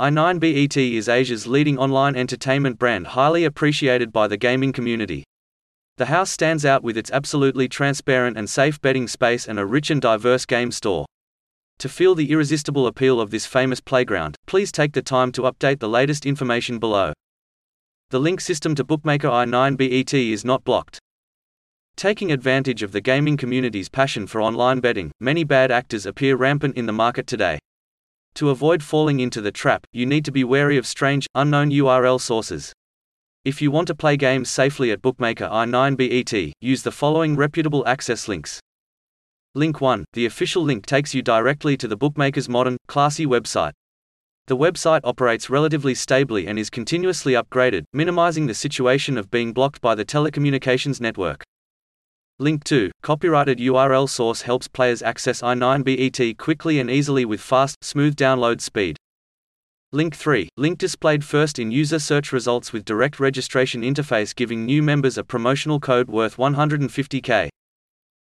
i9BET is Asia's leading online entertainment brand highly appreciated by the gaming community. The house stands out with its absolutely transparent and safe betting space and a rich and diverse game store. To feel the irresistible appeal of this famous playground, please take the time to update the latest information below. The link system to bookmaker i9BET is not blocked. Taking advantage of the gaming community's passion for online betting, many bad actors appear rampant in the market today. To avoid falling into the trap, you need to be wary of strange, unknown URL sources. If you want to play games safely at Bookmaker i9BET, use the following reputable access links. Link 1 The official link takes you directly to the bookmaker's modern, classy website. The website operates relatively stably and is continuously upgraded, minimizing the situation of being blocked by the telecommunications network. Link 2 Copyrighted URL source helps players access i9BET quickly and easily with fast, smooth download speed. Link 3 Link displayed first in user search results with direct registration interface giving new members a promotional code worth 150k.